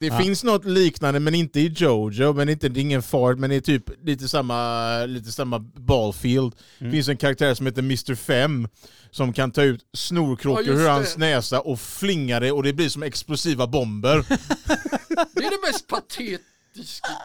Det Ja. finns något liknande men inte i Jojo, men inte, det är ingen fart, men det är typ lite samma, lite samma ballfield. Det Mm. finns en karaktär som heter Mr. Fem som kan ta ut Ja, snorkråkor just ur hans det. näsa och flinga det och det blir som explosiva bomber. Det är det mest patetiska.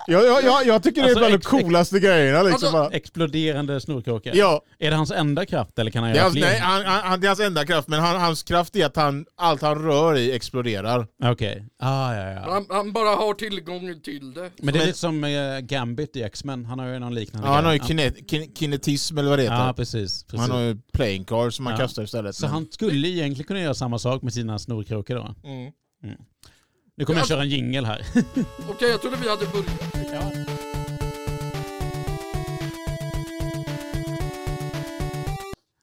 Ja, ja, ja, jag tycker det är Alltså, bland de coolaste grejerna. Liksom. Alltså. Exploderande snorkråkor. Ja, Är det hans enda kraft eller kan han göra hans, fler? nej, han, han, han, det är hans enda kraft, men han, hans kraft är att han, allt han rör i exploderar. Okej. Ah, ja, ja. Han, han bara har tillgång till det. Men det är Men- lite som eh, Gambit i X-Men. Han har ju någon liknande Ja, han har ju grej. kinet, kin, kinetism eller vad det heter. Ja, precis. precis. han har ju playing cards som han Ja. kastar istället. Så men- han skulle egentligen kunna göra samma sak med sina snorkråkor då. Mm. Nu kommer jag Ja. köra en jingel här. Okej, jag trodde vi hade börjat.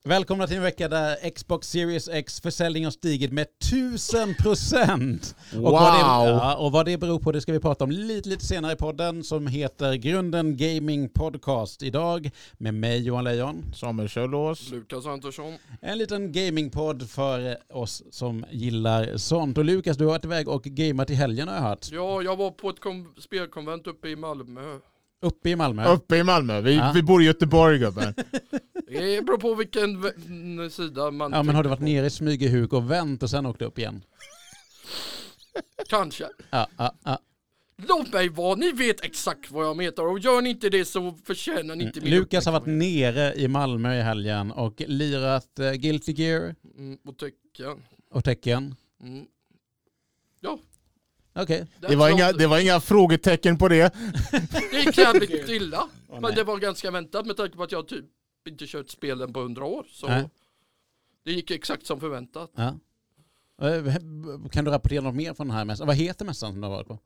Välkomna till en vecka där Xbox Series X försäljning har stigit med 1000 procent. Och, vad det, Wow! ja, och vad det beror på det ska vi prata om lite, lite senare i podden som heter Grunden Gaming Podcast idag med mig Johan Lejon. Samuel Kjellås. Lukas Andersson. En liten gamingpodd för oss som gillar sånt. Och Lukas, du har varit iväg och gameat i helgen har jag hört. Ja, jag var på ett kom- spelkonvent uppe i Malmö. Uppe i Malmö. Uppe i Malmö. Vi, Ja. vi bor i Göteborg gubben. Det beror på vilken v- sida man Ja men har du varit på. nere i Smygehuk och vänt och sen åkt upp igen? Kanske. Ja, ja, ja. Låt mig vara, ni vet exakt vad jag menar och gör ni inte det så förtjänar ni inte min Mm. Lukas har varit nere i Malmö i helgen och lirat uh, Guilty Gear Mm, och tecken. och Tekken. Mm. Okej. Det var, inga, det var inga frågetecken på det. det gick jävligt illa. Åh, men det var ganska väntat med tanke på att jag typ inte kört spelen på hundra år. Så Nej. det gick exakt som förväntat. Ja. Eh, Kan du rapportera något mer från den här mässan? Vad heter mässan som du har varit på?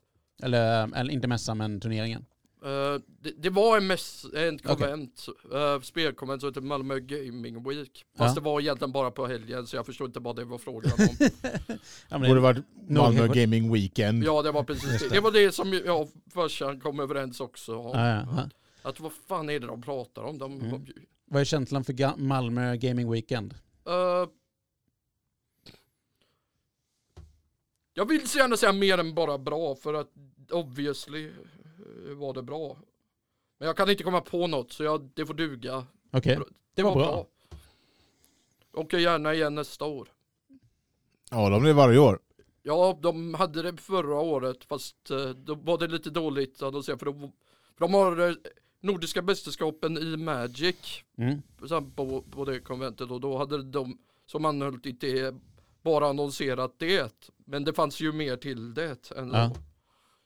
Eller, eller inte mässan men turneringen? Eh, det, det var en, mäss, en konvent, uh, spelkonvent som heter Malmö Gaming Week. Fast Ja. det var egentligen bara på helgen så jag förstår inte vad det var frågan om. Ja, Borde det, varit Malmö Gaming Weekend. ja det var precis det. det. Var det som jag och farsan kom överens också om. ja, ja, ja. Att vad fan är det de pratar om? De, Mm. Vad är känslan för Ga- Malmö Gaming Weekend? Eh, jag vill så gärna säga mer än bara bra för att obviously eh, var det bra. Men jag kan inte komma på något så jag, det får duga. Okej, det var bra. Och gärna igen nästa år. Ja, de är varje år. Ja, de hade det förra året fast eh, då var det lite dåligt annonserat för, de, för de har eh, Nordiska mästerskapen i Magic Mm. på, på det konventet och då hade de som anhöll inte bara annonserat det. Men det fanns ju mer till det än Ja.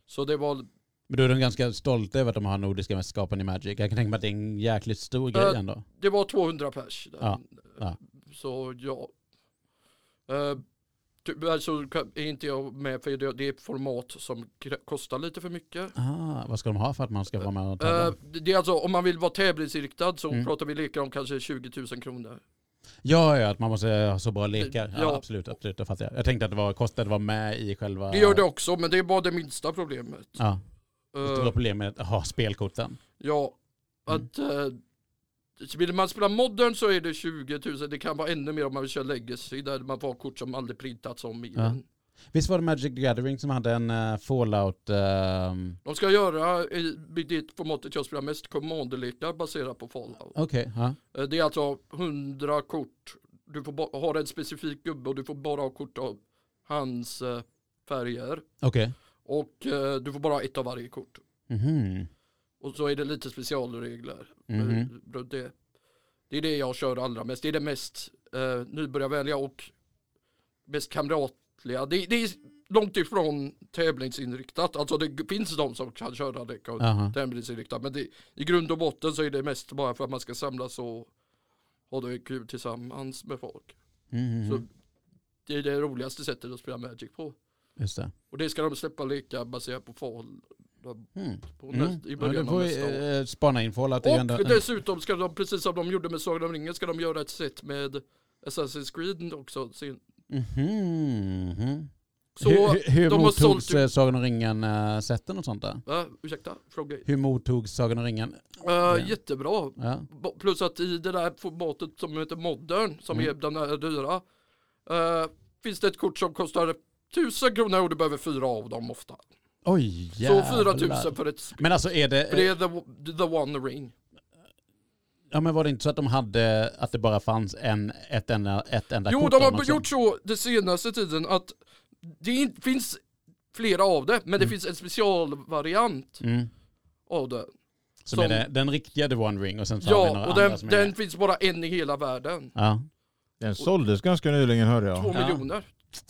Så det var, Men då är de ganska stolta över att de har Nordiska mästerskapen i Magic. Jag kan tänka mig att det är en jäkligt stor grej Äh, ändå. det var 200 pers. Ja, ja. Så ja. Uh, tyvärr så kan- är inte jag med för det, är ett format som kostar lite för mycket. Ah, vad ska de ha för att man ska vara med och tävla? Eh, det är alltså om man vill vara tävlingsinriktad så Mm. pratar vi lekar om kanske 20 000 kronor. Ja, ja, att man måste ha så bra lekar. Ja, Ja. absolut, absolut, det fattar jag. Jag tänkte att det var kostade att vara med i själva... Det gör det också men det är bara det minsta problemet. Ja, Eh, det stora problemet med att ha spelkorten. Ja, Mm. att eh, vill man spela modern så är det 20 000. Det kan vara ännu mer om man vill köra legacy där man får kort som aldrig printats om igen. Ja. Visst var det Magic the Gathering som hade en uh, Fallout... ehm, De ska göra i i det formatet jag spelar mest commanderlekar baserat på Fallout. Okej, ja. Eh, Det är alltså 100 kort. Du får bara ha en specifik gubbe och du får bara ha kort av hans eh, färger. Okej. Och eh, du får bara ha ett av varje kort. Mhm. Och så är det lite specialregler. Mhm. Runt Det, det är det jag kör allra mest. Det är det mest eh, nybörjarvänliga och mest kamratliga. Det, det är långt ifrån tävlingsinriktat. Alltså det finns de som kan köra det Aha. tävlingsinriktat. Men det, i grund och botten så är det mest bara för att man ska samlas och ha det kul tillsammans med folk. Mhm. Så det är det roligaste sättet att spela Magic på. Just det. Och det ska de släppa leka baserat på fall. Mm. På Mm. näst, I Ja, början av får nästa år. vi eh, spana in Fallout. Det är ju ändå Och en- dessutom ska de, precis som de gjorde med Sagan om ringen, ska de göra ett set med Assassin's Creed också. Sin- Mhm. Mhm. Så hur hur, de mottogs sålt- eh, Sagan om ringen-sätten och sånt där? Va? Ursäkta? Fråga. Hur mottogs Sagan om ringen? Uh, jättebra. Ja. B- Plus att i det där formatet som heter Modern, som Mm. är den här dyra, eh, finns det ett kort som kostar tusen kronor och du behöver fyra av dem ofta. Oj, Så jävlar. 4000 för ett spel. Men alltså är det... För det är the, the one ring. Ja men var det inte så att de hade, att det bara fanns en, ett enda, ett enda Jo, kort de av har något gjort så den senaste tiden att det in, finns flera av det, men det Mm. finns en specialvariant? Mm. av det. Som, Som- är det, den riktiga The One Ring och sen så har vi några Ja, och andra den, som är... den finns bara en i hela världen. Ja. Den såldes ganska nyligen hörde jag. Två Ja. miljoner. Ja,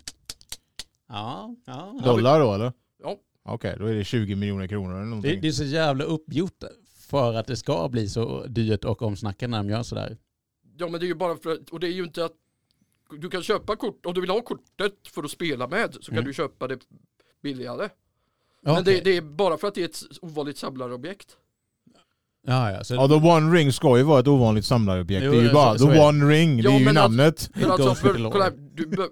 ja. Dollar då eller? Ja. Okej, då är det 20 miljoner kronor eller Det, någonting. det är så jävla uppgjort för att det ska bli så dyrt och omsnackat när de gör sådär. Ja, men det är ju bara för att, och det är ju inte att du kan köpa kort, om du vill ha kortet för att spela med så kan Mm. du köpa det billigare. Ja, Men det, det är bara för att det är ett ovanligt samlarobjekt. Ja, ja. Så, Ja, The One Ring ska ju vara ett ovanligt samlarobjekt. Jo, det är ju så- bara så är The det. One Ring, det Ja, är ju men att- namnet. Alltså, för, kolla, du,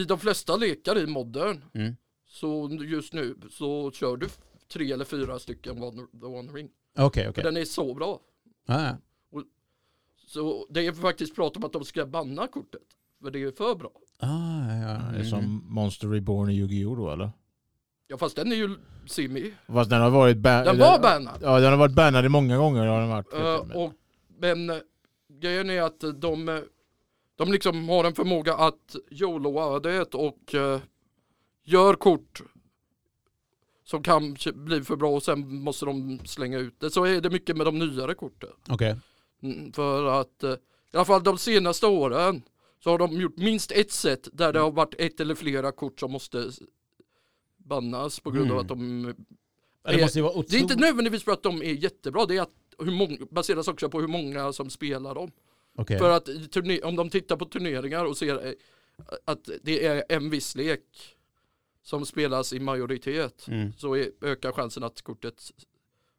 I de flesta lekar i modern Mm. så just nu så kör du tre eller fyra stycken one, the one ring. Okej, För okej. den är så bra. Ja, ja. Så det är faktiskt prat om att de ska banna kortet. För det är för bra. Ah, ja, ja. Det är Mm. som Monster Reborn i Yu-Gi-Oh då eller? Ja fast den är ju semi. Fast den har varit ba- Den var bannad. Ja, den har varit bannad i många gånger. Har den varit. Eh, och, men eh, grejen är att de, eh, de liksom har en förmåga att YOLOa det och uh, gör kort som kan bli för bra och sen måste de slänga ut det. Så är det mycket med de nyare korten. Okej. Mm, för att i alla fall de senaste åren så har de gjort minst ett sätt där det har varit ett eller flera kort som måste bannas på grund av Mm. att de Ja, Det måste ju vara det är inte nödvändigtvis för att de är jättebra, det är att hur många, baseras också på hur många som spelar dem. Okej. För att om de tittar på turneringar och ser eh, att det är en viss lek som spelas i majoritet Mm. så är, ökar chansen att kortet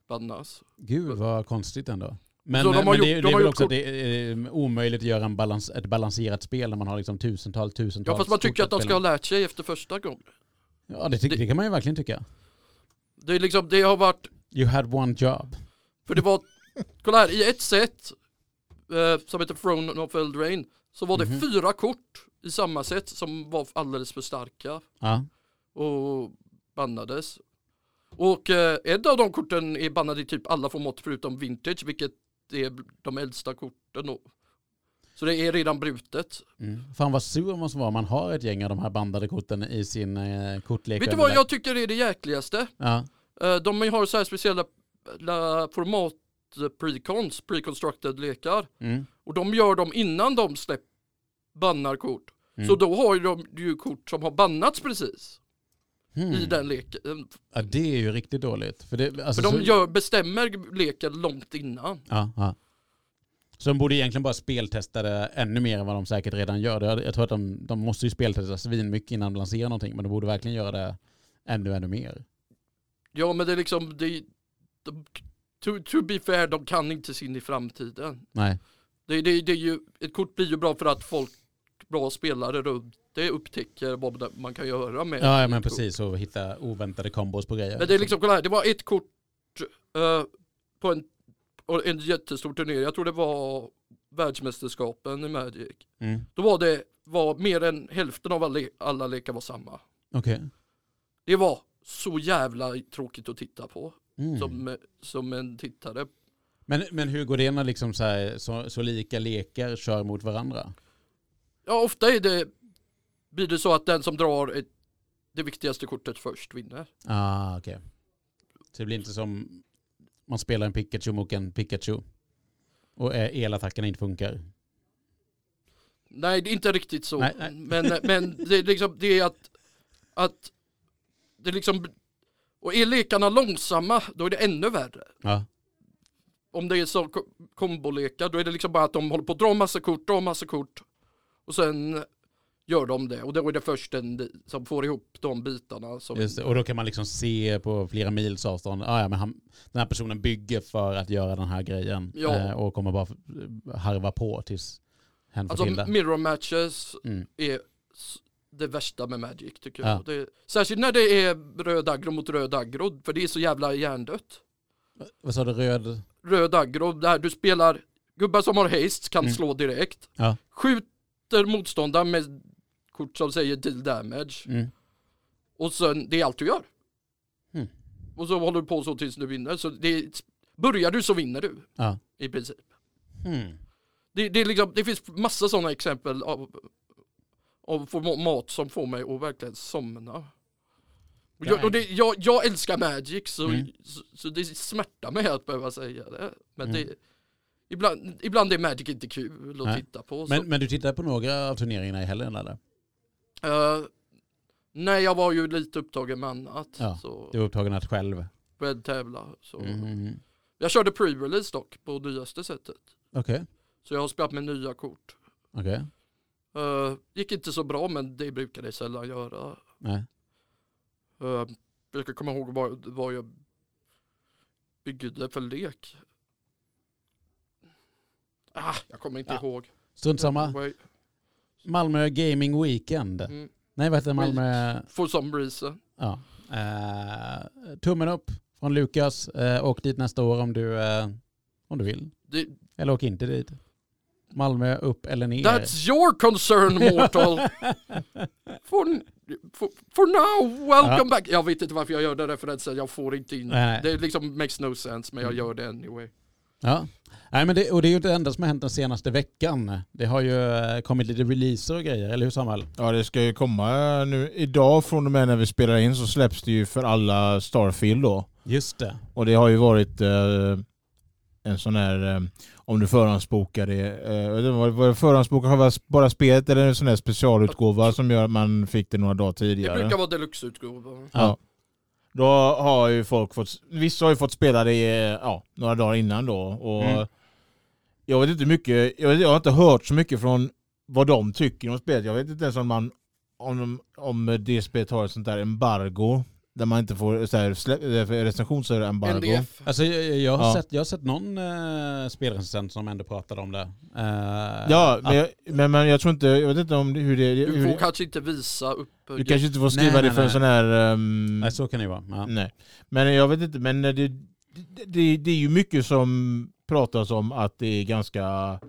bannas. Gud vad konstigt ändå. Men, Så de men gjort- det, de det är väl också kort- det är omöjligt att göra en balans, ett balanserat spel när man har liksom tusentals, tusentals Ja fast man tycker att de ska ha lärt sig efter första gången. Ja det, ty- det- det kan man ju verkligen tycka. Det är liksom, det har varit, You had one job. för det var, kolla här, i ett set eh, som heter Throne of Eldraine så var det Mhm. fyra kort i samma set som var alldeles för starka. Ja. och bannades. Och eh, ett av de korten är bannade i typ alla format förutom vintage, vilket är de äldsta korten då. Så det är redan brutet. Mm. Fan vad sur man måste vara man har ett gäng av de här bandade korten i sin eh, kortlek. Vet du vad jag tycker är det jäkligaste? Ja. Eh, de har så här speciella la, format eh, precons, preconstructed lekar. Mm. Och de gör dem innan de släpp bannar kort. Mm. Så då har ju de ju kort som har bannats precis Hmm. i den leken. Ja det är ju riktigt dåligt. För, det, alltså, För de gör, bestämmer leken långt innan. Ja, ja. Så de borde egentligen bara speltesta det ännu mer än vad de säkert redan gör. Jag, jag tror att de, de måste ju speltesta svin mycket innan de lanserar någonting. Men de borde verkligen göra det ännu, ännu mer. Ja men det är liksom, det, de, to, to be fair, de kan inte se in i framtiden. Nej. Det, det, det är ju, ett kort blir ju bra för att folk, bra spelare runt det upptäcker vad man kan göra med Ja, ja men precis. Och hitta oväntade kombos på grejer. Men det är liksom, kolla här, det var ett kort eh, på en, på en jättestor turnering, jag tror det var världsmästerskapen i Magic. Mm. Då var det, var mer än hälften av alla, alla lekar var samma. Okej. Det var så jävla tråkigt att titta på Mm. som, som en tittare. Men, men hur går det när liksom så, här, så, så lika lekar kör mot varandra? Ja, ofta är det, blir det så att den som drar ett, det viktigaste kortet först vinner. Ah, okej. Så det blir inte som man spelar en Pikachu mot en Pikachu. Och eh, elattackerna inte funkar. Nej, det är inte riktigt så. Nej, nej. Men, men det är liksom, det är att, att det är liksom, och är lekarna långsamma, då är det ännu värre. Ja. Om det är så ko- kombolekar, då är det liksom bara att de håller på att dra massa kort, dra massa kort. Och sen gör de det. Och då är det först den som får ihop de bitarna. Som, Just det. Och då kan man liksom se på flera mils avstånd, ah, ja, men han, den här personen bygger för att göra den här grejen. Ja. Eh, och kommer bara harva på tills hen får alltså till det. mirror matches Mm. är det värsta med Magic tycker Ja. jag. Det, särskilt när det är röd aggro mot röd aggro, för det är så jävla hjärndött. Vad sa du, röd? Röd aggro, där du spelar gubbar som har haste kan Mm. slå direkt. Ja. Skjuter motståndaren med kort som säger deal damage. Mm. Och sen, det är allt du gör. Mm. Och så håller du på så tills du vinner. Så det, börjar du så vinner du Ja. i princip. Hmm. Det, det, är liksom, det finns massa sådana exempel av, av format som får mig att verkligen somna. Jag, och det, jag, jag älskar Magic så, Mm. så, så det smärtar mig att behöva säga det. Men Mm. det, ibland, ibland är Magic inte kul att Nej. titta på. Men, men du tittar på några av turneringarna i helgen eller? Eh, nej, jag var ju lite upptagen med annat. Ja, så Du är upptagen att själv? började tävla. Så. Mhm. Jag körde pre-release dock på nyaste sättet. Okej, Så jag har spelat med nya kort. okej. Eh, gick inte så bra men det brukar det sällan göra. Nej. Uh, jag ska komma ihåg vad, vad jag byggde för lek. Ah, jag kommer inte Ja. ihåg. Strunt samma. Malmö Gaming Weekend. Mm. Nej, vad heter Malmö? For some reason. Ja. Eh, tummen upp från Lukas. Uh, åk dit nästa år om du, eh, om du vill. Det, Eller åk inte dit. Malmö upp eller ner. that's your concern mortal. for, for, for now, welcome back. Jag vet inte varför jag gör den referensen. Jag får inte in. Nej. Det liksom makes no sense men jag gör det anyway. Ja. Nej, men det, och det är ju inte det enda som har hänt den senaste veckan. Det har ju eh, kommit lite releaser och grejer, eller hur Samuel? Ja det ska ju komma nu. Idag från och med när vi spelar in så släpps det ju för alla Starfield då. Just det. Och det har ju varit eh, en sån här, eh, om du förhandsbokar det, eh, det det förhandsbokar har bara spelet eller en sån här specialutgåva som gör att man fick det några dagar Det tidigare. brukar vara deluxe-utgåva. Ja. Då har ju folk fått, vissa har ju fått spela det ja, några dagar innan då. Och Mm. Jag vet inte mycket, jag, vet, jag har inte hört så mycket från vad de tycker om spelet. Jag vet inte ens om man, om, om det spelet har ett sånt där embargo. Där man inte får så här, slä- recensionsembargo. NDF. Alltså jag, jag, har, Ja. sett, jag har sett någon uh, spelrecensent som ändå pratade om det. Eh, Ja, att- men jag, men, men jag tror inte, jag vet inte om det, hur det... Du Hur får det kanske inte visa upp. du kanske inte får skriva Nej, det nej, för en nej. sån här... ehm, Nej, så kan det ju vara. Ja. Nej. Men jag vet inte, men det, det, det, det är ju mycket som pratas om att det är ganska,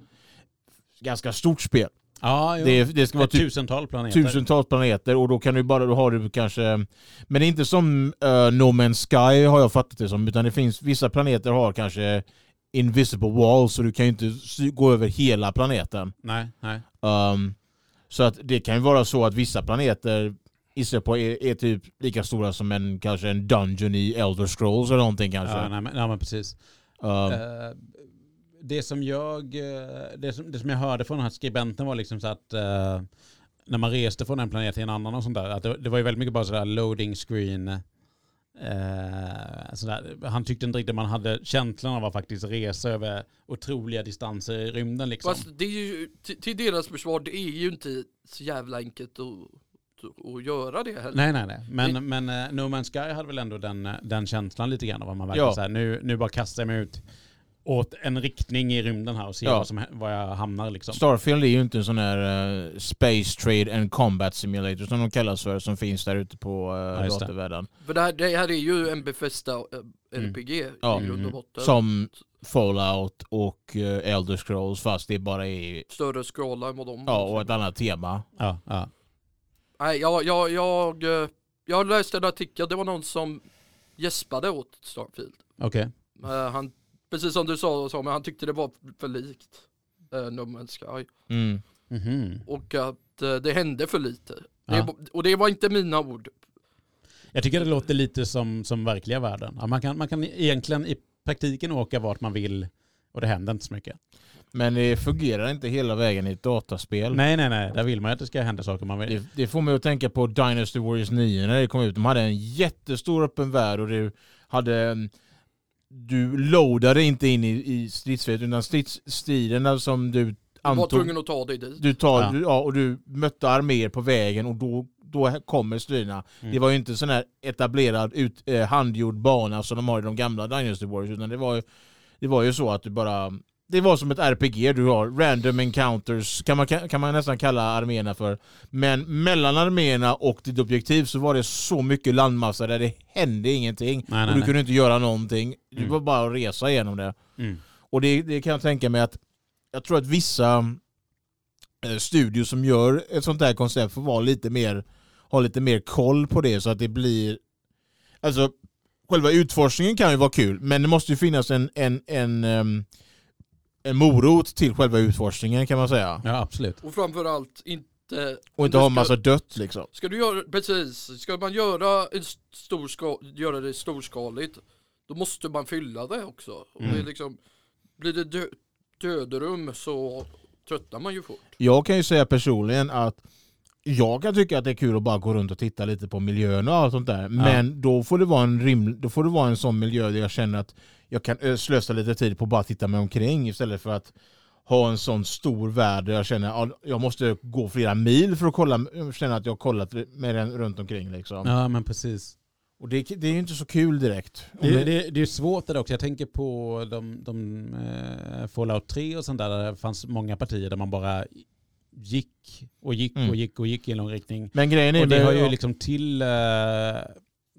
ganska stort spel. Ja. Det, det ska vara typ tusental planeter. tusentals planeter och då kan du bara, då har du kanske, men det är inte som uh, No Man's Sky har jag fattat det som, utan det finns, vissa planeter har kanske invisible walls så du kan ju inte gå över hela planeten. Nej, nej. Um, så att det kan ju vara så att vissa planeter gissar på är, är typ lika stora som en kanske en dungeon i Elder Scrolls eller någonting kanske. Ja, nej, men, nej, men precis. Um, Eh, det som jag eh, det som, det som jag hörde från den här skribenten var liksom så att eh, när man reste från en planet till en annan och sånt där, att det, det var ju väldigt mycket bara sådär loading screen. Eh, sådär. Han tyckte inte riktigt man hade känslan av att faktiskt resa över otroliga distanser i rymden liksom. Fast det är ju, till, till deras försvar, det är ju inte så jävla enkelt att, att göra det heller. Nej, nej, nej. Men, Det- men eh, No Man's Sky hade väl ändå den, den känslan lite grann av att man verkligen Ja. så här, nu, nu bara kastar jag mig ut åt en riktning i rymden här och ser Ja. vad, som, var jag hamnar liksom. Starfield är ju inte en sån här eh, Space Trade and Combat Simulator som de kallas för, som finns där ute på uh, det. datorvärlden. För det här, det här är ju en Bethesda eh, Mm. RPG Ja. i grund och Mm. botten. Som Fallout och eh, Elder Scrolls fast det bara är Större scrollar än vad de ja, och ett annat tema. Ja, ja. Nej, jag, jag, jag, jag läste en artikel, det var någon som gäspade åt Starfield. Okej. Eh, han, precis som du sa, men han tyckte det var för likt uh, No Man's Sky. Mm. Mhm. Och att eh, det hände för lite. Ja. Det, och det var inte mina ord. Jag tycker det låter lite som, som verkliga världen. Ja, man, kan, man kan egentligen i praktiken åka vart man vill och det händer inte så mycket. Men det fungerar inte hela vägen i ett dataspel. Nej, nej, nej. Där vill man ju att det ska hända saker man vill. Det, det får mig att tänka på Dynasty Warriors 9 när det kom ut. De hade en jättestor öppen värld och du hade... Du loadade inte in i, i stridsfältet utan stridsstriderna som du Du var antog... tvungen att ta dig dit. Du tar, Ja. Du, ja, och du mötte arméer på vägen och då, då kommer striderna. Mm. Det var ju inte sån här etablerad, ut, eh, handgjord bana som de har i de gamla Dynasty Warriors utan det var ju, det var ju så att du bara... Det var som ett RPG du har. Random encounters kan man, kan man nästan kalla arméerna för. Men mellan arméerna och ditt objektiv så var det så mycket landmassa där det hände ingenting. Nej, och nej, du nej. kunde inte göra någonting. Mm. var bara att resa igenom det. Mm. Och det, det kan jag tänka mig att jag tror att vissa eh, studios som gör ett sånt här koncept får vara lite mer, ha lite mer koll på det så att det blir, alltså själva utforskningen kan ju vara kul, men det måste ju finnas en, en, en, ehm, en morot till själva utforskningen kan man säga. Ja, absolut. Och framförallt inte... Och inte ha du massa dött liksom. Ska du göra, precis, ska man göra, en stor ska, göra det storskaligt då måste man fylla det också. Och det är Mm. liksom, blir det dö, dödrum så tröttnar man ju fort. Jag kan ju säga personligen att jag kan tycka att det är kul att bara gå runt och titta lite på miljön och allt sånt där. Men då får det vara en rim, då får det vara en sån miljö där jag känner att jag kan ö, slösa lite tid på att bara titta mig omkring istället för att ha en sån stor värld där jag känner att jag måste gå flera mil för att kolla, känna att jag har kollat med den runt omkring. Liksom. Ja, men precis. Och det, det är ju inte så kul direkt. Det, det- det, det är svårt det också. Jag tänker på de, de eh, Fallout 3 och sånt där, där det fanns många partier där man bara gick och gick Mm. och gick och gick i en lång riktning. Men grejen är Och det har ju ja. liksom till... Eh,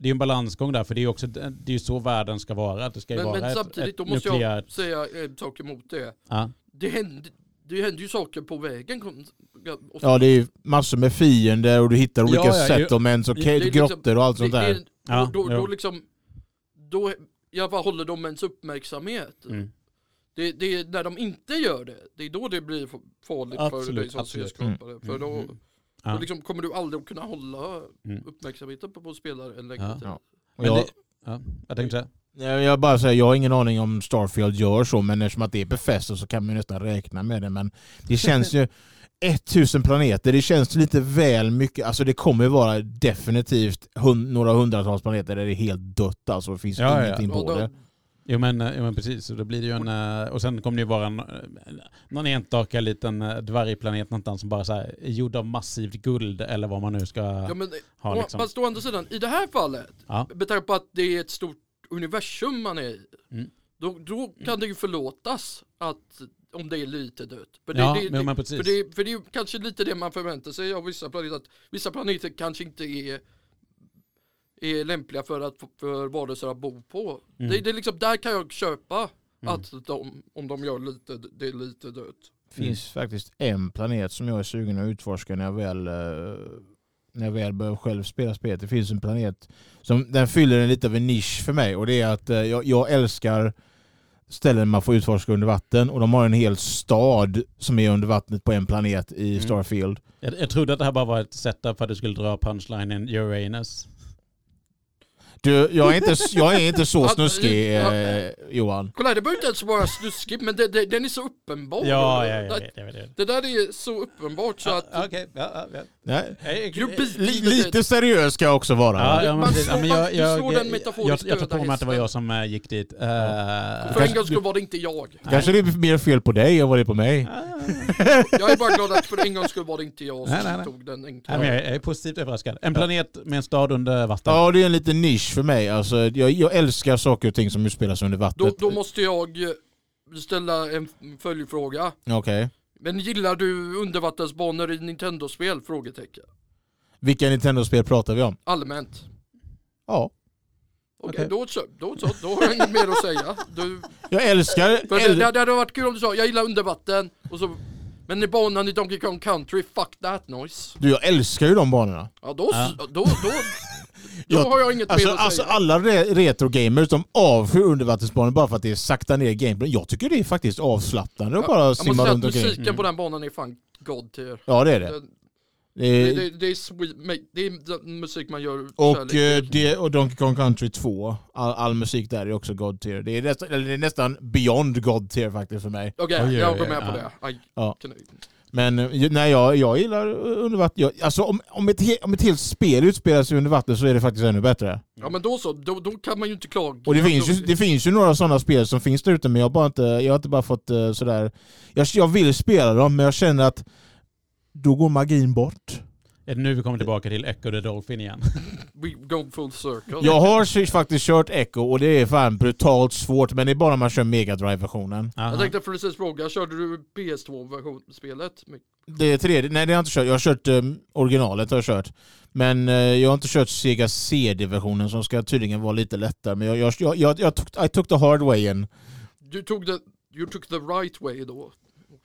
det är ju en balansgång där, för det är ju också det är så världen ska vara. Att det ska ju Men, vara men samtidigt, ett då måste nukleärt... jag säga en sak emot det. Ja. Det händer, det händer ju saker på vägen. Ja det är massor med fiender och du hittar olika Ja, ja, settlements och liksom- grottor och allt sånt där. då, då liksom, då, jag bara håller de ens uppmärksamhet. Mm. Det, det är när de inte gör det, det är då det blir farligt för Absolut, dig som absolut. CS-skapare. För då, Mm. Ja. då liksom kommer du aldrig att kunna hålla Mm. uppmärksamheten på, på spelare en längre Ja. tid. Men jag, det, ja, jag tänkte säga. jag, jag bara säger, jag har ingen aning om Starfield gör så, men eftersom att det är Bethesda så kan man ju nästan räkna med det. Men det känns ju 1000 planeter, det känns lite väl mycket. Alltså det kommer ju vara definitivt hun, några hundratals planeter där det är helt dött. Alltså det finns Ja, ingenting Ja, på det. Jo men, eh, jo men precis, så då blir det ju en, eh, och sen kommer det ju vara en, eh, någon enstaka liten dvärgplanet någonstans som bara så här, är gjord av massivt guld eller vad man nu ska ja, men, ha liksom. Fast å andra sidan, i det här fallet, Ja. tanke på att det är ett stort universum man är i, Mm. då, då kan det ju förlåtas att om det är lite dött. För det, Ja, det, men, det, men precis. För det, för det är kanske lite det man förväntar sig av vissa planeter. Att vissa planeter kanske inte är, är lämpliga för, att, för varelser att bo på. Mm. Det, det är liksom, där kan jag köpa Mm. att de, om de gör lite, det är lite dött. Det finns faktiskt en planet som jag är sugen att utforska när jag väl eh, när jag väl börjar själv spela spelet. Det finns en planet som den fyller en lite av en nisch för mig och det är att eh, jag, jag älskar ställen man får utforska under vatten och de har en hel stad som är under vattnet på en planet i Mm. Starfield. Jag, jag trodde att det här bara var ett setup för att du skulle dra punchlinen Uranus. Du, jag, är inte, jag är inte så Ja, snuskig ja. eh, Johan. Kolla det behöver inte ens vara snuskigt men det, det, den är så uppenbar. Ja, ja, ja, det, vet. det där är så uppenbart så att Ja, Okej, ja, ja, ja. Nej. Lite seriös ska jag också vara. Ja, ja, men Man. Ja, men man- jag, jag, jag, jag, jag tar på mig att det var jag som äh, gick dit. Uh, för en gång skulle var det inte jag. Kanske det är mer fel på dig än vad det är på mig. Jag är bara glad att för en gång skulle var det inte jag som Nej, nej, nej. tog den Nej, men jag är positivt överraskad. En planet med en stad under vatten. Ja, det är en liten nisch för mig. Alltså, jag, jag älskar saker och ting som utspelas under Då, vattnet. då måste jag eh, ställa en följdfråga. Okej. Men gillar du undervattensbanor i Nintendo-spel? Frågetecken. Vilka Nintendo-spel pratar vi om? Allmänt. Ja. Okej, Okej. då, så, då, så, då har jag inget mer att säga. Du, Jag älskar... för det, äl- det, det hade varit kul om du sa, jag gillar undervatten. Och så, men i banan i Donkey Kong Country, fuck that noise. Du, jag älskar ju de banorna. Ja, då, Ja. då, då, då, Jag- har jag inget Alltså, mer att alltså säga. alla re- retro-gamers de avskyr undervattensbanor bara för att det är sakta ner gameplay. Jag tycker det är faktiskt avslappnande att bara jag måste simma säga runt att omkring. musiken på den banan är fan god tier. Ja det är det. Det, det, det, är, det, det, är sweet, det är musik man gör och, eh, det, och Donkey Kong Country 2, all, all musik där är också God tier. Det är, det är nästan beyond God tier faktiskt för mig. Okej, oj, jag går med på det. Ja. Men eh, nej, jag, jag gillar undervatten. Jag, alltså om, om, ett, he, om ett helt spel utspelar sig under vatten så är det faktiskt ännu bättre. Ja men då så, då, då kan man ju inte klaga. Och det finns, ju, det finns ju några sådana spel som finns där ute men jag bara inte, jag har inte bara fått eh, sådär... Jag, jag vill spela dem men jag känner att då går magin bort. Är det nu vi kommer tillbaka till Echo the Dolphin igen? We go full circle. Jag har faktiskt kört Echo och det är fan brutalt svårt men det är bara när man kör Mega drive versionen Aha. Jag tänkte precis fråga, körde du PS2-versionsspelet? Det är tredje, nej det har jag inte kört. Jag har kört eh, originalet har jag kört. Men eh, jag har inte kört Sega CD-versionen som ska tydligen vara lite lättare. Men jag, jag, jag, jag, jag took, I took the hard way in. Du tog det, you took the right way då.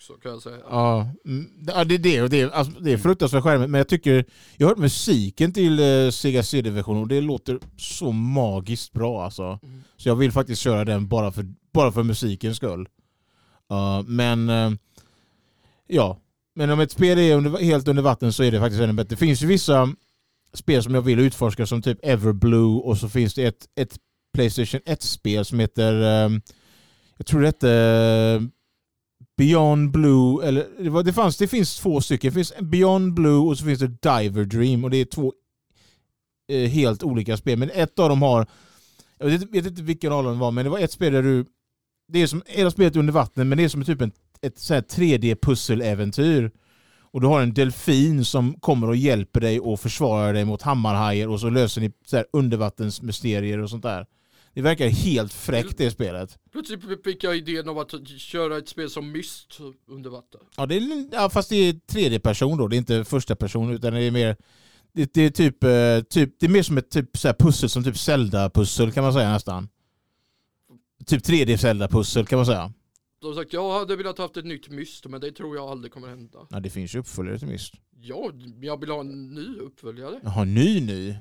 Också kan jag säga. Ja, mm, ja, det är det. Och det, är, alltså, det är fruktansvärt skärmigt. Men jag tycker, jag har hört musiken till uh, Sega CD-versionen och det låter så magiskt bra alltså. Mm. Så jag vill faktiskt köra den bara för, bara för musikens skull. Uh, men uh, ja, men om ett spel är under, helt under vatten så är det faktiskt ännu bättre. Det finns ju vissa spel som jag vill utforska som typ Everblue och så finns det ett, ett Playstation 1-spel som heter um, jag tror det hette Beyond Blue, eller det, var, det, fanns, det finns två stycken. Det finns Beyond Blue och så finns det Diver Dream och det är två eh, helt olika spel. Men ett av dem har, jag vet, vet inte vilken av dem var, men det var ett spel där du, det är som, hela spelet under vattnet men det är som typ en, ett 3D-pusseläventyr. Och du har en delfin som kommer och hjälper dig och försvarar dig mot hammarhajar och så löser ni så här undervattensmysterier och sånt där. Det verkar helt fräckt det spelet. Plötsligt fick jag idén om att köra ett spel som Myst under vatten. Ja, det är, ja fast det är tredje person då, det är inte första person utan det är mer det, det är typ, eh, typ, det är mer som ett typ så pussel som typ Zelda-pussel kan man säga nästan. Typ 3D Zelda-pussel kan man säga. De sagt, jag hade velat haft ett nytt Myst men det tror jag aldrig kommer hända. Ja, det finns ju uppföljare till Myst. Ja, jag vill ha en ny uppföljare. Jaha, ny ny?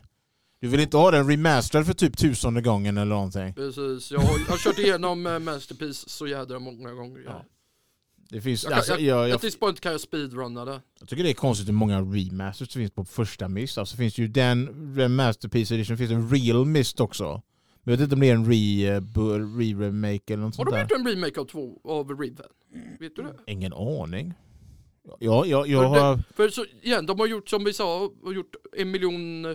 Du vill inte ha den remasterad för typ tusende gången eller någonting? Precis, jag har, jag har kört igenom eh, Masterpiece så jädra många gånger. Ja. Det finns, Jag kan- alltså, jag, jag, this point kan jag speedrunna det. jag tycker det är konstigt hur många remasters det finns på första Mist. Alltså finns det ju den, den Masterpiece Edition, finns det en Real Mist också. Men jag vet inte om det är en re, bu- re-remake eller något Har sånt de där. gjort en remake av två av Riven? Vet du det? Ingen aning. Ja, jag, jag För har... För så, igen, de har gjort som vi sa, har gjort en miljon eh,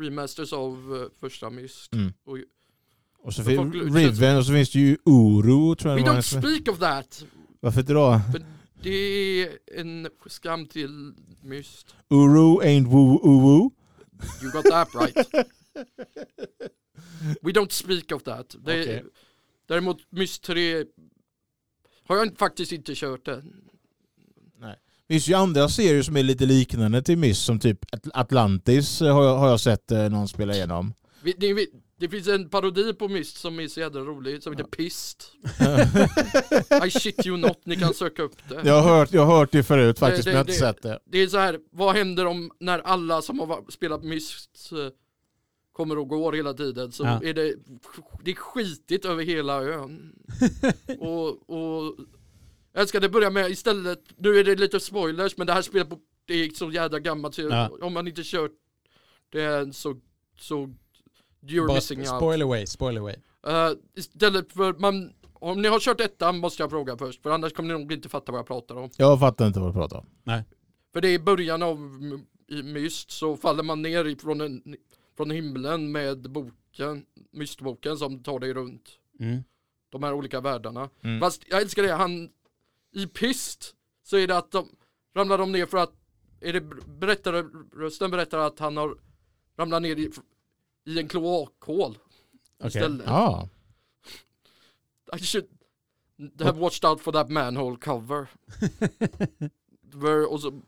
remasters av eh, första Myst. Mm. Och, Och så finns Riven och så finns det ju Oro tror jag we don't speak of that! Varför inte då? För det är en skam till Myst. Uru ain't woo woo You got that right. We don't speak of that. Det, Okej. Däremot Myst 3 har jag faktiskt inte kört än. Det finns ju andra serier som är lite liknande till Myst som typ At- Atlantis har jag, har jag sett eh, någon spela igenom. Vi- Det, vi- det finns en parodi på Myst som är så jädra rolig som heter Pist. I shit you not, ni kan söka upp det. jag, har hört, jag har hört det förut faktiskt Det- men jag har inte det- sett det. Det är så här, vad händer om när alla som har spelat Myst eh, kommer och går hela tiden så Ja. är det, det är skitigt över hela ön. och, och jag älskar det börjar med istället, nu är det lite spoilers men det här spelet på, det är så jädra gammalt så Ja. om man inte kört det så, så you're Bara missing out. spoil away, spoil away. Eh, istället för man, om ni har kört ettan måste jag fråga först för annars kommer ni nog inte fatta vad jag pratar om. Jag fattar inte vad du pratar om. För det är i början av i Myst så faller man ner ifrån en, från himlen med boken, Mystboken som tar dig runt Mm. de här olika världarna. Mm. Fast jag älskar det, han i Pist så är det att de ramlar de ner för att är det berättare, rösten berättar att han har ramlat ner i, i en kloakhål Okej. istället. Ja. I should have watched out for that manhole cover. Och så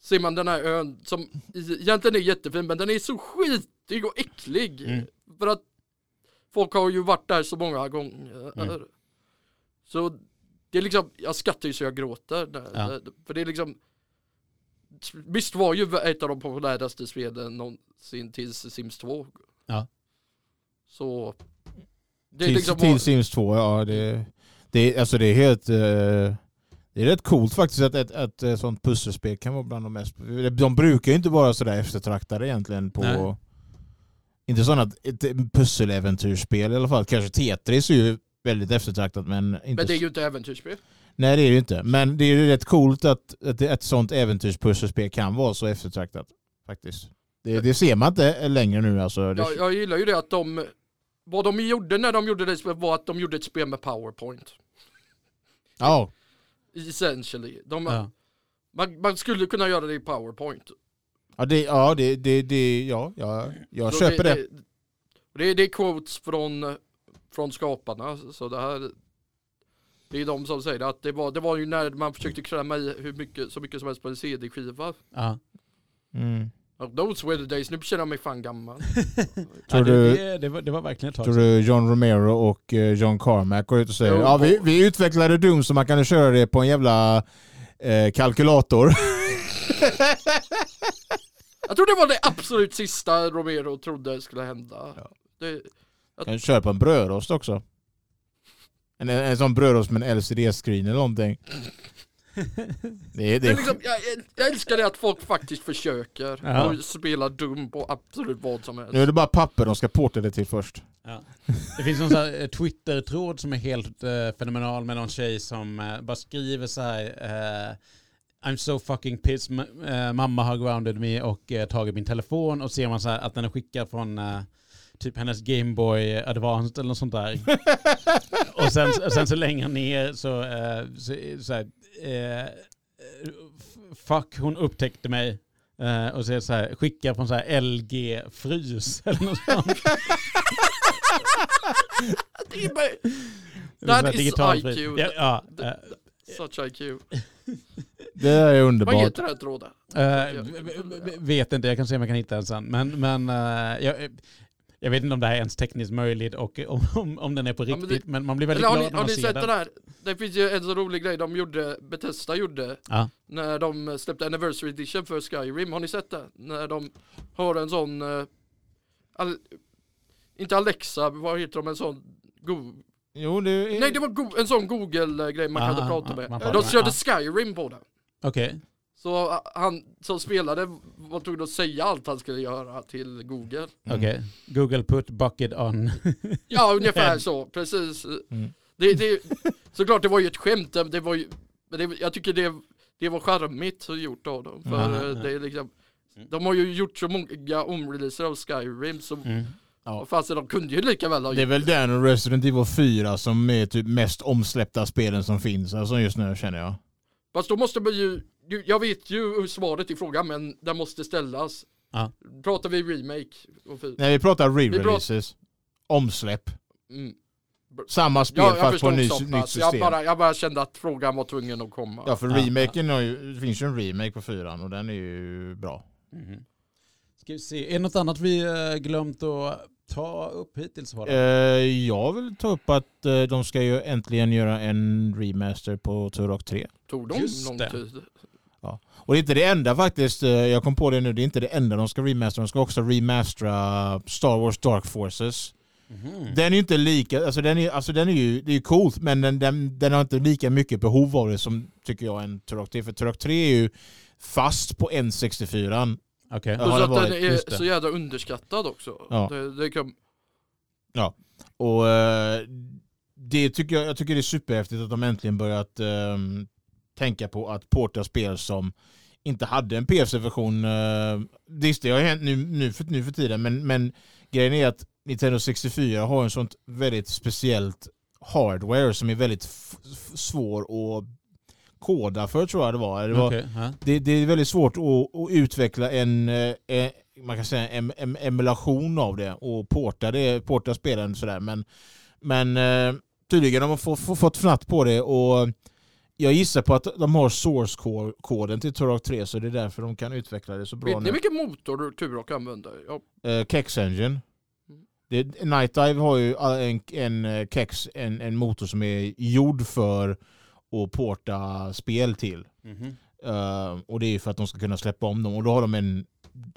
ser man den här ön som egentligen är jättefin men den är så skitig och äcklig. Mm. För att folk har ju varit där så många gånger. Mm. Så det är liksom, jag skrattar ju så jag gråter. Ja. För det är liksom Visst var ju ett av de populäraste spelen någonsin tills Sims 2. Ja. Så det är Till, liksom till Sims 2, ja det, det, alltså det är helt... eh, det är rätt coolt faktiskt att ett, ett, ett sånt pusselspel kan vara bland de mest... De brukar ju inte vara sådär eftertraktade egentligen på... Nej. Inte sådana pusseläventyrsspel i alla fall. Kanske Tetris är ju väldigt eftertraktat men inte... Men det är ju inte äventyrsspel. Nej det är det ju inte. Men det är ju rätt coolt att, att ett sånt äventyrspusselspel kan vara så eftertraktat. Faktiskt. Det, det ser man inte längre nu alltså. Jag, jag gillar ju det att de, vad de gjorde när de gjorde det spelet var att de gjorde ett spel med powerpoint. ja, Essentially. De, Ja. man, man skulle kunna göra det i powerpoint. ja, det, ja, det, det, det, ja, ja, jag Så köper det. Det, det, det är quotes från, från skaparna. Så det här det är de som säger att det var, det var ju när man försökte klämma i hur mycket, så mycket som helst på en CD-skiva. Ja. Mm. Oh, those were the days, nu känner jag mig fan gammal. Tror du- det, var, det var verkligen ett tag Tror du John Romero och eh, John Carmack går ut och säger ja, vi, vi utvecklade Doom så man kan köra det på en jävla eh, kalkylator. Jag tror det var det absolut sista Romero trodde skulle hända. Ja. Det, kan köra på en brödrost också. En, en sån brödrost med en LCD-screen eller någonting. Det det liksom, jag, jag älskar det att folk faktiskt försöker Ja. och spela dum på absolut vad som helst. nu är det bara papper de ska porta det till först. Ja. Det finns någon sån här eh, Twitter-tråd som är helt eh, fenomenal med någon tjej som eh, bara skriver så här eh, I'm so fucking pissed, eh, mamma har grounded me och eh, tagit min telefon och ser man så här att den är skickad från typ hennes Gameboy Advanced eller något sånt där. och sen, sen så längre ner så, eh, så, så här, eh, f- fuck hon upptäckte mig. Eh, och så så här, skicka från så här LG frys eller något sånt. Det är bara- That is IQ. Ja, ja, eh, Such IQ. Det är Vad underbart. heter den här tråden? Eh, v- vet inte, jag kan se om jag kan hitta den sen. Men, men eh, jag, jag vet inte om det här är ens tekniskt möjligt och om, om, om den är på Ja, men riktigt. men, man blir väldigt har glad ni, när har man ni ser sett den. den här? Det finns ju en så rolig grej de gjorde, Bethesda gjorde, Ja. när de släppte Anniversary Edition för Skyrim. Har ni sett det? När de har en sån, eh, all, inte Alexa, vad heter de, en sån Go Jo, det är... Nej det var en sån Google-grej man Aha, kunde prata ja, med. man De pratar körde ja. Skyrim på den. Okej. Så ah, han som spelade var tvungen att säga allt han skulle göra till Google. Mm. okej. Google put bucket on. Ja ungefär så, precis. Mm. Det, det, såklart det var ju ett skämt, det var ju, men det, jag tycker det, det var charmigt gjort av dem. För ja. det är liksom, de har ju gjort så många omreleaser av Skyrim så Mm. Ja. fast de kunde ju lika väl ha Det är gjort väl den och Resident Evil 4 som är typ mest omsläppta spelen som finns alltså just nu känner jag. Fast då måste man ju- jag vet ju svaret i frågan men den måste ställas. Ja. Pratar vi remake? När vi pratar re-releases, omsläpp, Mm. samma spel Ja, fast på ny, nytt pass. Jag system. bara, jag bara kände att frågan var tvungen att komma. Ja för Ja, remaken har ju, det finns ju en remake på fyran och den är ju bra. Mhm. Ska vi se, är det något annat vi eh, glömt att ta upp hittills? Eh, jag vill ta upp att eh, de ska ju äntligen göra en remaster på Turok 3. Tog de Just lång det. tid? Och det är inte det enda faktiskt, eh, jag kom på det nu, det är inte det enda de ska remastera. De ska också remastera Star Wars Dark Forces. Mhm. Den är ju inte lika, alltså den är, alltså den är ju, det är ju coolt men den, den, den har inte lika mycket behov av det som tycker jag en Turok 3. För Turok 3 är ju fast på N64. Okej. Ja, så att den varit, är just det. så jävla underskattad också. Ja. Det, det kan, Och eh, det tycker jag, jag tycker det är superhäftigt att de äntligen börjat ehm, tänka på att porta spel som inte hade en PC-version. Uh, visst, det har hänt nu, nu, för, nu för tiden, men, men grejen är att Nintendo 64 har en sånt väldigt speciellt hardware som är väldigt svår att koda för tror jag det var. Det, var, ja. det, det är väldigt svårt att, att utveckla en, eh, eh, man kan säga en, en emulation av det och porta, det, porta spelen sådär. Men, men eh, tydligen har man få, få, fått fnatt på det och jag gissar på att de har source-koden till Turok 3 så det är därför de kan utveckla det så bra vet ni vilken motor Turok använder? Ja, Eh, Kex Engine. Mm. Det, Night Dive har ju en, en eh, Kex, en, en motor som är gjord för att porta spel till. Mhm. Eh, och det är ju för att de ska kunna släppa om dem. Och då har de en,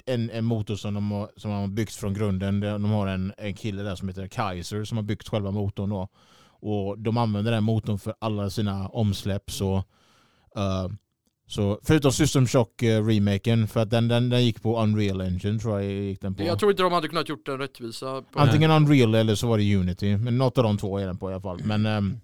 en, en motor som de har, som har byggt från grunden. De har en, en kille där som heter Kaiser som har byggt själva motorn. Då. Och de använder den motorn för alla sina omsläpp. Så, eh, så förutom System Shock eh, för att den, den, den gick på Unreal Engine tror jag gick den på. jag tror inte de hade kunnat gjort en rättvisa. Antingen Unreal eller så var det Unity. Men något av de två är den på i alla fall. Men, ehm,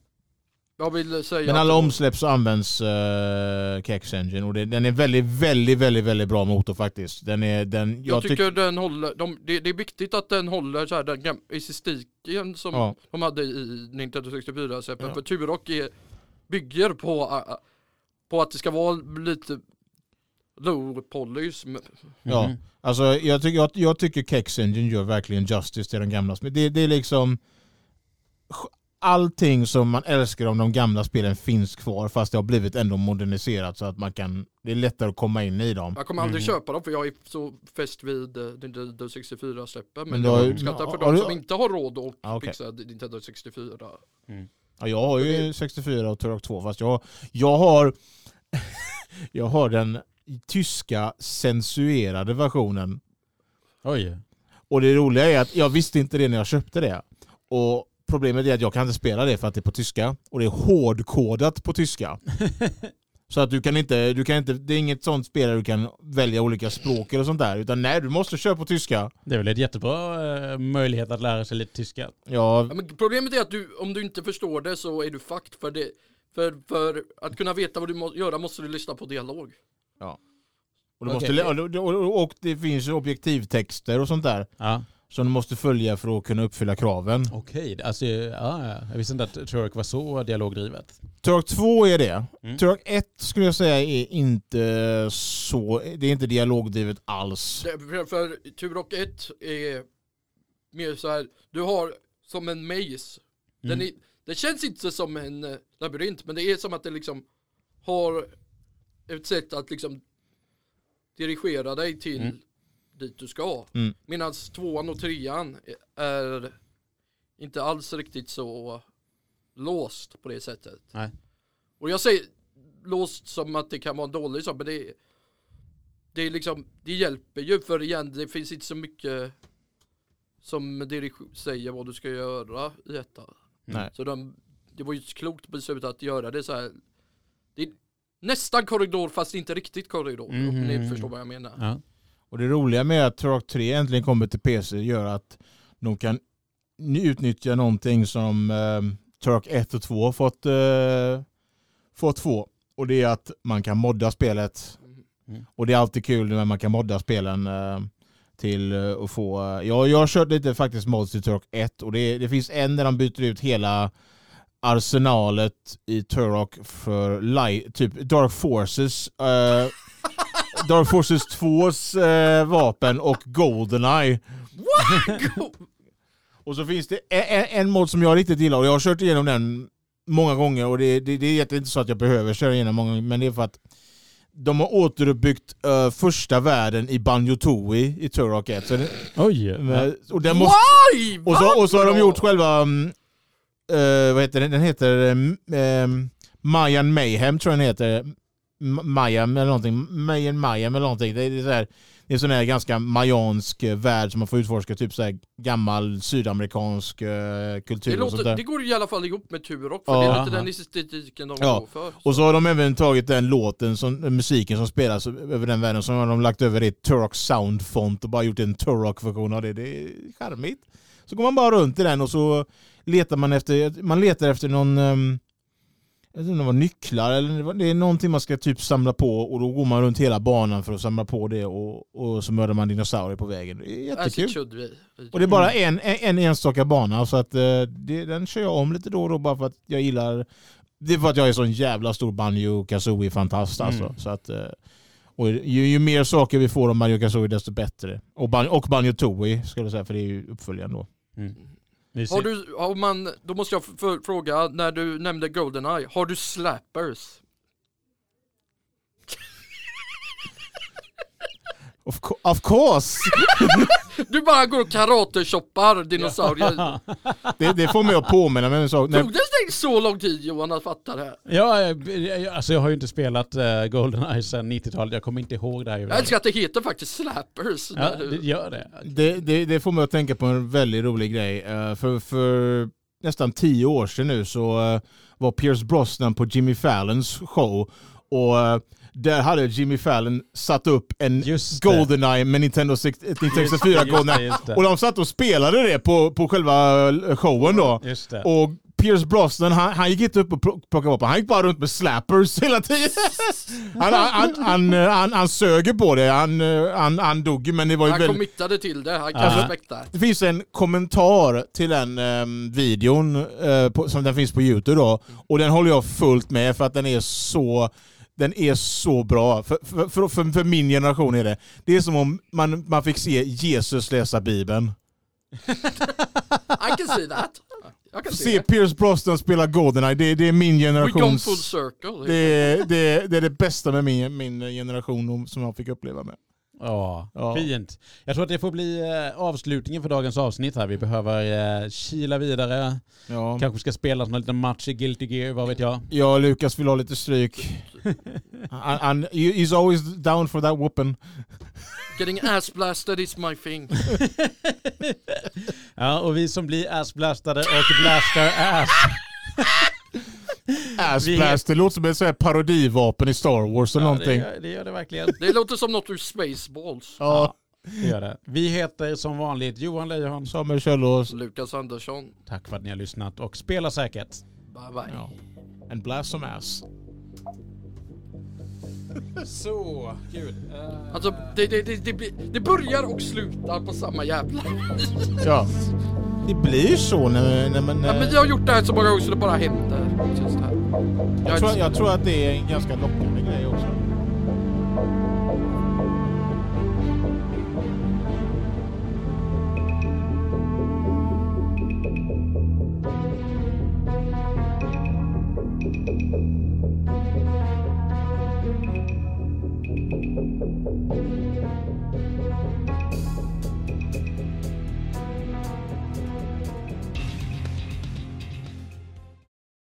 Jag vill säga men alla omsläpp så används uh, Kex Engine och det, den är väldigt, väldigt, väldigt, väldigt bra motor faktiskt. Den är, den, Jag, jag, tycker tycker... den håller, de, det, det är viktigt att den håller så här, den estetiken som Ja, de hade i Nintendo 64 seppen. Ja. För Turok är, bygger på, på att det ska vara lite low polish. men- Ja. Alltså jag, tycker, jag, jag tycker Kex Engine gör verkligen justice till den gamla. Men det, det är liksom... allting som man älskar om de gamla spelen finns kvar fast det har blivit ändå moderniserat så att man kan, det är lättare att komma in i dem. Jag kommer aldrig Mm. köpa dem för jag är så fäst vid eh, Nintendo 64-släppen. Men, Men jag uppskattar för de du- som inte har råd att Ah, okej. fixa Nintendo 64. Ja, jag har ju 64 och Turok 2 fast jag, jag har jag har den tyska censurerade versionen. Oj. Och det roliga är att jag visste inte det när jag köpte det. Och problemet är att jag kan inte spela det för att det är på tyska. Och det är hårdkodat på tyska. Så att du kan inte, du kan inte, det är inget sånt spel där du kan välja olika språk eller sånt där. Utan nej, du måste köra på tyska. Det är väl ett jättebra eh, möjlighet att lära sig lite tyska. Ja, Ja, men problemet är att du, om du inte förstår det så är du fucked för det. För, för att kunna veta vad du måste göra måste du lyssna på dialog. och, du Okej. måste, och, och, och det finns objektivtexter och sånt där. Ja. Som du måste följa för att kunna uppfylla kraven. Okej, alltså, ja, ja. jag visste inte att Turok var så dialogdrivet. Turok 2 är det. Mm. Turok 1 skulle jag säga är inte så, det är inte dialogdrivet alls. Det, för, för Turok 1 är mer så här, du har som en maze. Den Mm. är, det känns inte som en eh, labyrint men det är som att det liksom har ett sätt att liksom dirigera dig till Mm. Dit du ska. Mm. Medan tvåan och trean är inte alls riktigt så låst på det sättet. Nej. Och jag säger låst som att det kan vara en dålig sak men det det är liksom, det hjälper ju för igen det finns inte så mycket som säger vad du ska göra i detta. Nej. Så de, det var ju ett klokt beslut att göra det så här. Det är nästan korridor fast inte riktigt korridor. Om ni förstår vad jag menar. Ja. Och det roliga med att Turok 3 äntligen kommer till PC gör att de kan ny- utnyttja någonting som eh, Turok 1 och 2 har fått, eh, fått få. Och det är att man kan modda spelet. Mm. Och det är alltid kul när man kan modda spelen eh, till eh, att få... Eh, jag, jag har kört lite faktiskt mods till Turok 1 och det, det finns en där de byter ut hela arsenalet i Turok för light, typ Dark Forces. Eh, Dark Forces 2s eh, vapen och Goldeneye. Go- Och så finns det en, en- en mod som jag riktigt gillar och jag har kört igenom den många gånger och det, det, det är egentligen inte så att jag behöver köra igenom många gånger men det är för att de har återuppbyggt eh, första världen i Banjo-Tooie i Turok 1. Så det, Oj! Men- och, den måste, Why? och, så, och så har de gjort själva, um, eh, vad heter den, den heter um, Mayan Mayhem tror jag den heter. M- Mayhem eller någonting, Mayan Mayhem eller någonting. Det är, så här, det är sån här ganska mayansk eh, värld som man får utforska, typ så här gammal sydamerikansk eh, kultur Det, och sånt låter, där. det går i alla fall ihop med Turok för Ja. det är lite Aha. den estetiken de Ja. går för. Och så har de även tagit den låten, som, musiken som spelas över den världen, så har de lagt över det i Turok Sound Font och bara gjort en Turok-version av det. Det är charmigt. Så går man bara runt i den och så letar man efter, man letar efter någon, um, jag vet inte om det var nycklar eller det är någonting man ska typ samla på och då går man runt hela banan för att samla på det och, och så mördar man dinosaurier på vägen. Det är it jättekul. Och det är bara en, en, en enstaka bana så att eh, det, den kör jag om lite då och då bara för att jag gillar Det är för att jag är sån jävla stor Banjo Kazooie fantast alltså. Mm. Så att, eh, och ju, ju mer saker vi får om Banjo Kazooie desto bättre. Och, Ban- och Banjo Tooie skulle jag säga för det är ju uppföljaren då. Mm. Har du, har man, då måste jag fråga, när du nämnde Goldeneye, har du slappers? Of, co- of course! Du bara går och karate-shoppar dinosaurier. det, det får mig att påminna mig om en sak. Tog det så lång tid Johan att fatta det här? Ja, jag, alltså jag har ju inte spelat uh, Goldeneye sedan 90-talet. Jag kommer inte ihåg det här. Jag älskar att det heter faktiskt slappers. Ja, det gör det. det, det, det får mig att tänka på en väldigt rolig grej. Eh, för, för nästan tio år sedan nu så eh, var Pierce Brosnan på Jimmy Fallons show och eh, där hade Jimmy Fallon satt upp en Just det. Goldeneye med Nintendo 6 ett Nintendo 64 Just det, Goldeneye. just det. Och de satt och spelade det på, på själva eh, showen då. Just det. Och Pierce Brosnan, han, han gick inte upp och pl- plockade vapen, han gick bara runt med slappers hela tiden. Han, han, han, han, eh, han, han sög på det, han, han, han dog men det var ju Han väldigt... committade till det, han kan Ja. Det finns en kommentar till den ehm, videon eh, på, som den finns på Youtube då. Och den håller jag fullt med för att den är så den är så bra. För, för, för, för, min generation är det. Det är som om man, man fick se Jesus läsa Bibeln. I can see that. Kan se det. Pierce Brosnan spela Goldeneye, det, det är min circle. Det det, det är det bästa med min, min generation som jag fick uppleva med. Ja, Ja. fint. Jag tror att det får bli eh, avslutningen för dagens avsnitt här. Vi behöver eh, kila vidare. Ja. Kanske ska spela någon liten match i Guilty Gear, vad vet jag. Och Lukas vill ha lite stryk. Han, han, he's always down for that whooping. Getting ass blasted is my thing. Ja, och vi som blir assblastade och blastar ass. Ass Vi- blast, det låter som ett sånt här parodivapen i Star Wars eller Ja, det, någonting. gör, det gör det verkligen. Det låter som något ur Spaceballs. Ja, Det gör det. Vi heter som vanligt Johan Lejon. Samuel Kjöllås. Lukas Andersson. Tack för att ni har lyssnat och spela säkert. Bye bye. Ja. And blast some ass. Så, gud. Eh, Alltså det, det, det, det, blir- det börjar och slutar på samma jävla... Ja. Det blir så när, när man... Ja, men jag har gjort det här så många gånger så det bara händer. Just här. jag, tror, jag tror att det är en ganska lockande grej också.